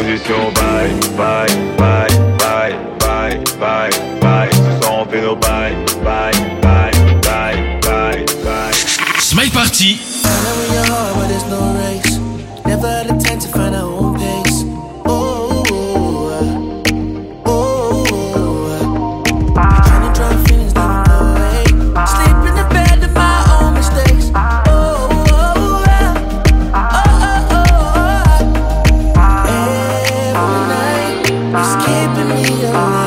position, vai, vai keeping me up.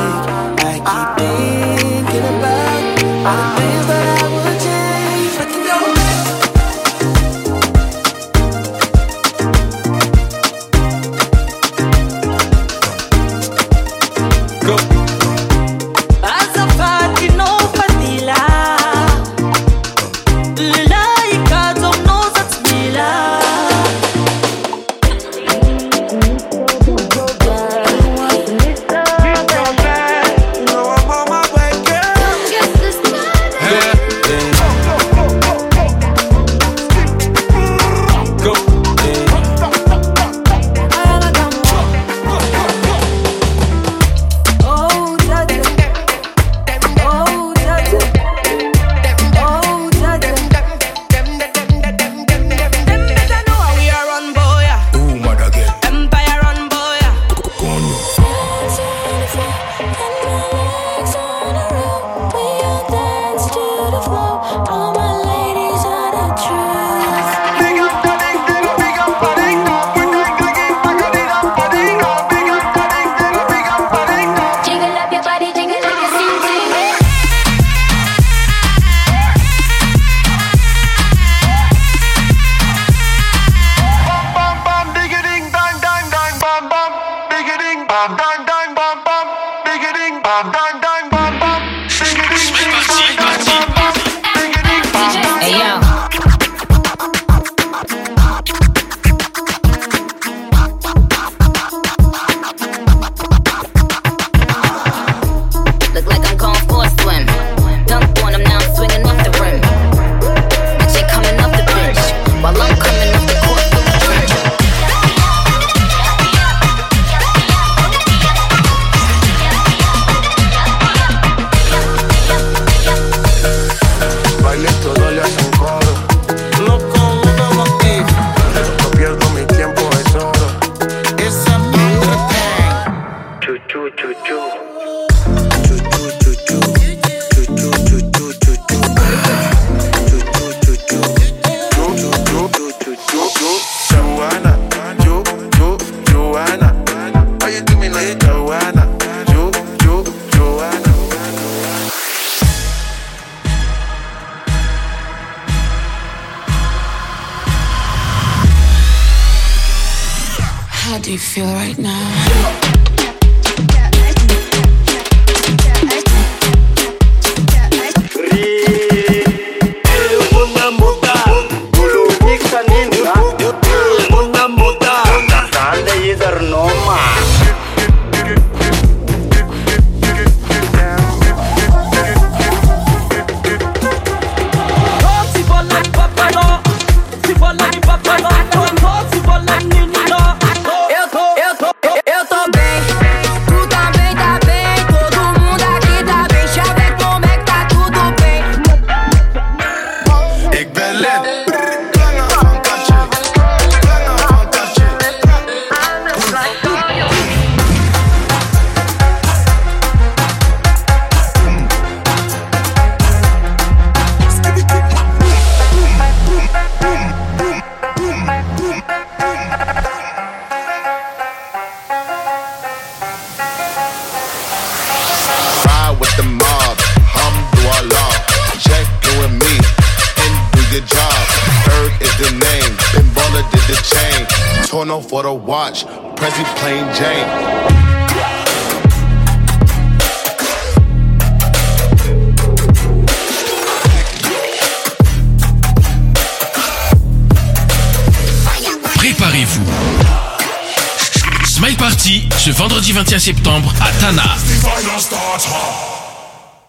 choo choo choo choo. How do you feel right now? for watch. plain Jane. Préparez-vous. Smile Party ce vendredi 21 septembre à Tana.